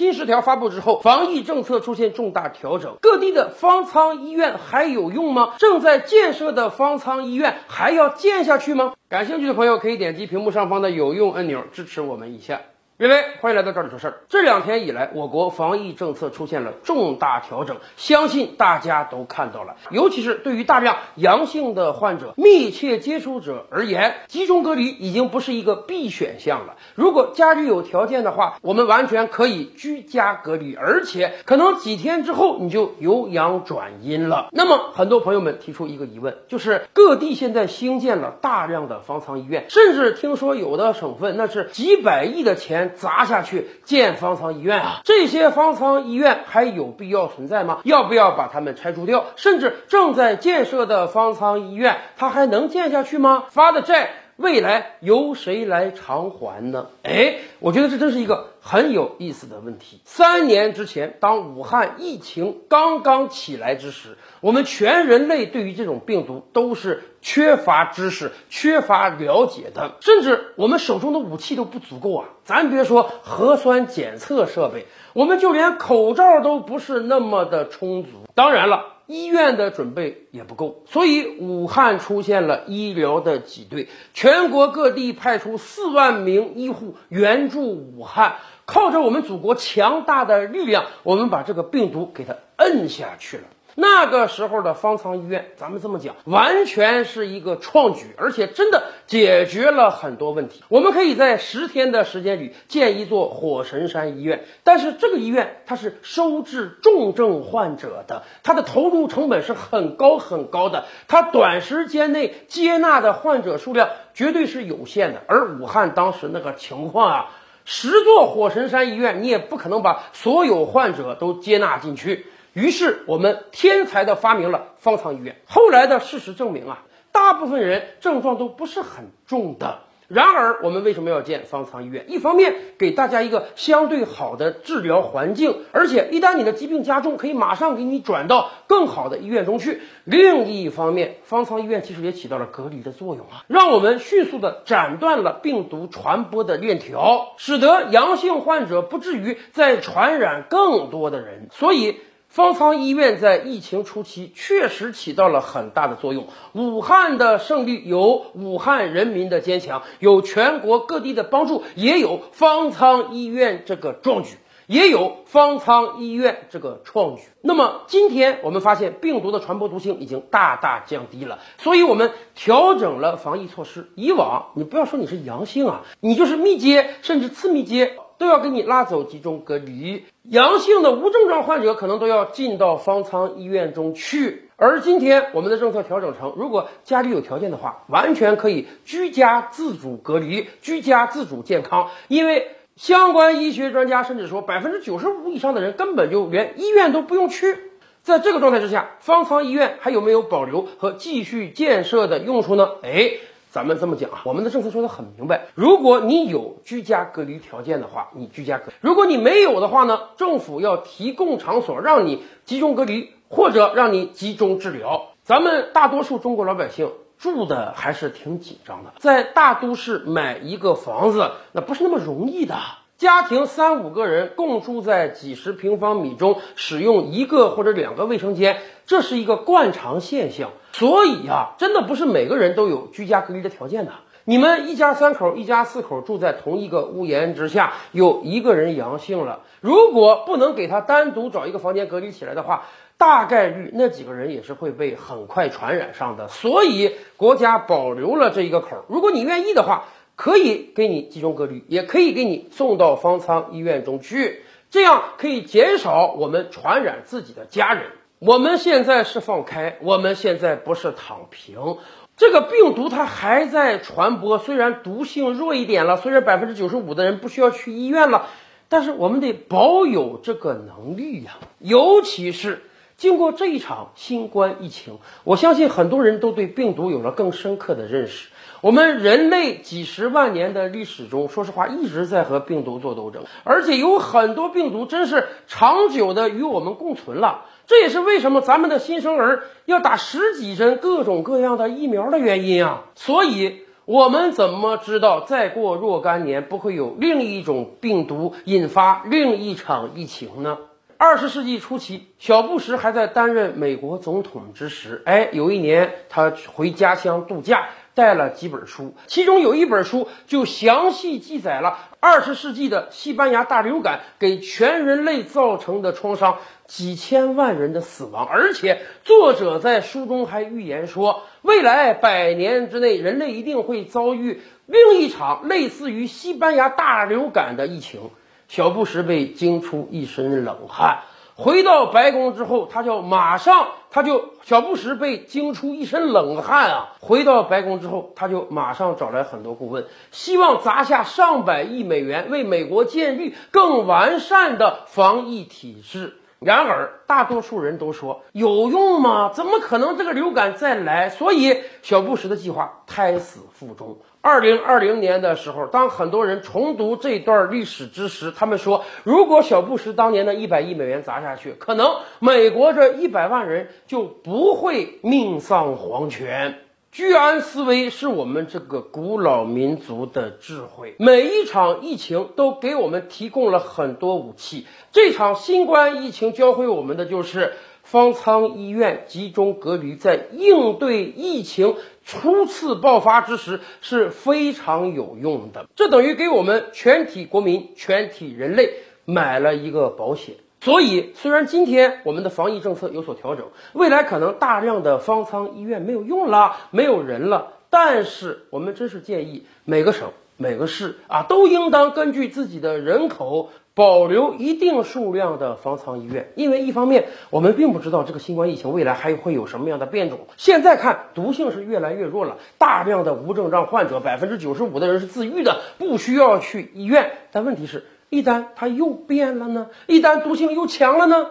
新十条发布之后，防疫政策出现重大调整，各地的方舱医院还有用吗？正在建设的方舱医院还要建下去吗？感兴趣的朋友可以点击屏幕上方的有用按钮支持我们一下。各位，欢迎来到这里说事儿。这两天以来，我国防疫政策出现了重大调整，相信大家都看到了。尤其是对于大量阳性的患者、密切接触者而言，集中隔离已经不是一个必选项了。如果家里有条件的话，我们完全可以居家隔离，而且可能几天之后你就由阳转阴了。那么，很多朋友们提出一个疑问，就是各地现在兴建了大量的方舱医院，甚至听说有的省份那是几百亿的钱。砸下去建方舱医院啊！这些方舱医院还有必要存在吗？要不要把它们拆除掉？甚至正在建设的方舱医院，它还能建下去吗？发的债未来由谁来偿还呢？哎，我觉得这真是一个很有意思的问题。三年之前，当武汉疫情刚刚起来之时，我们全人类对于这种病毒都是缺乏知识、缺乏了解的，甚至我们手中的武器都不足够啊！咱别说核酸检测设备，我们就连口罩都不是那么的充足。当然了，医院的准备也不够，所以武汉出现了医疗的挤兑，全国各地派出四万名医护援助武汉，靠着我们祖国强大的力量，我们把这个病毒给它摁下去了。那个时候的方舱医院，咱们这么讲，完全是一个创举，而且真的解决了很多问题。我们可以在十天的时间里建一座火神山医院，但是这个医院它是收治重症患者的，它的投入成本是很高很高的，它短时间内接纳的患者数量绝对是有限的。而武汉当时那个情况啊，十座火神山医院，你也不可能把所有患者都接纳进去。于是我们天才的发明了方舱医院。后来的事实证明啊，大部分人症状都不是很重的。然而，我们为什么要建方舱医院？一方面给大家一个相对好的治疗环境，而且一旦你的疾病加重，可以马上给你转到更好的医院中去。另一方面，方舱医院其实也起到了隔离的作用啊，让我们迅速的斩断了病毒传播的链条，使得阳性患者不至于再传染更多的人。所以。方舱医院在疫情初期确实起到了很大的作用。武汉的胜利有武汉人民的坚强，有全国各地的帮助，也有方舱医院这个壮举，也有方舱医院这个创举。那么今天我们发现病毒的传播毒性已经大大降低了，所以我们调整了防疫措施。以往你不要说你是阳性啊，你就是密接甚至次密接。都要给你拉走集中隔离，阳性的无症状患者可能都要进到方舱医院中去。而今天我们的政策调整成，如果家里有条件的话，完全可以居家自主隔离、居家自主健康。因为相关医学专家甚至说，百分之九十五以上的人根本就连医院都不用去。在这个状态之下，方舱医院还有没有保留和继续建设的用处呢？哎。咱们这么讲啊，我们的政策说的很明白，如果你有居家隔离条件的话，你居家隔；如果你没有的话呢，政府要提供场所让你集中隔离，或者让你集中治疗。咱们大多数中国老百姓住的还是挺紧张的，在大都市买一个房子，那不是那么容易的。家庭三五个人共住在几十平方米中，使用一个或者两个卫生间，这是一个惯常现象。所以呀，真的不是每个人都有居家隔离的条件的。你们一家三口、一家四口住在同一个屋檐之下，有一个人阳性了，如果不能给他单独找一个房间隔离起来的话，大概率那几个人也是会被很快传染上的。所以国家保留了这一个口，如果你愿意的话。可以给你集中隔离，也可以给你送到方舱医院中去，这样可以减少我们传染自己的家人。我们现在是放开，我们现在不是躺平。这个病毒它还在传播，虽然毒性弱一点了，虽然百分之九十五的人不需要去医院了，但是我们得保有这个能力呀。尤其是经过这一场新冠疫情，我相信很多人都对病毒有了更深刻的认识。我们人类几十万年的历史中，说实话一直在和病毒做斗争，而且有很多病毒真是长久的与我们共存了。这也是为什么咱们的新生儿要打十几针各种各样的疫苗的原因啊！所以。我们怎么知道再过若干年不会有另一种病毒引发另一场疫情呢？二十世纪初期，小布什还在担任美国总统之时，哎，有一年他回家乡度假。带了几本书，其中有一本书就详细记载了二十世纪的西班牙大流感给全人类造成的创伤，几千万人的死亡，而且作者在书中还预言说，未来百年之内，人类一定会遭遇另一场类似于西班牙大流感的疫情。小布什被惊出一身冷汗。回到白宫之后，他就马上，他就小布什被惊出一身冷汗啊！回到白宫之后，他就马上找来很多顾问，希望砸下上百亿美元，为美国建立更完善的防疫体制。然而，大多数人都说有用吗？怎么可能这个流感再来？所以，小布什的计划胎死腹中。二零二零年的时候，当很多人重读这段历史之时，他们说，如果小布什当年的一百亿美元砸下去，可能美国这一百万人就不会命丧黄泉。居安思危是我们这个古老民族的智慧。每一场疫情都给我们提供了很多武器。这场新冠疫情教会我们的就是。方舱医院集中隔离，在应对疫情初次爆发之时是非常有用的。这等于给我们全体国民、全体人类买了一个保险。所以，虽然今天我们的防疫政策有所调整，未来可能大量的方舱医院没有用了，没有人了，但是我们真是建议每个省、每个市啊，都应当根据自己的人口。保留一定数量的方舱医院，因为一方面我们并不知道这个新冠疫情未来还会有什么样的变种。现在看毒性是越来越弱了，大量的无症状患者，百分之九十五的人是自愈的，不需要去医院。但问题是，一旦它又变了呢？一旦毒性又强了呢？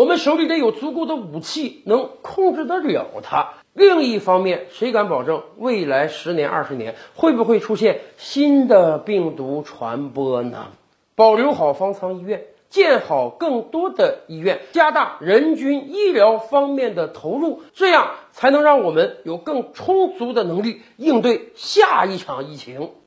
我们手里得有足够的武器能控制得了它。另一方面，谁敢保证未来十年、二十年会不会出现新的病毒传播呢？保留好方舱医院，建好更多的医院，加大人均医疗方面的投入，这样才能让我们有更充足的能力应对下一场疫情。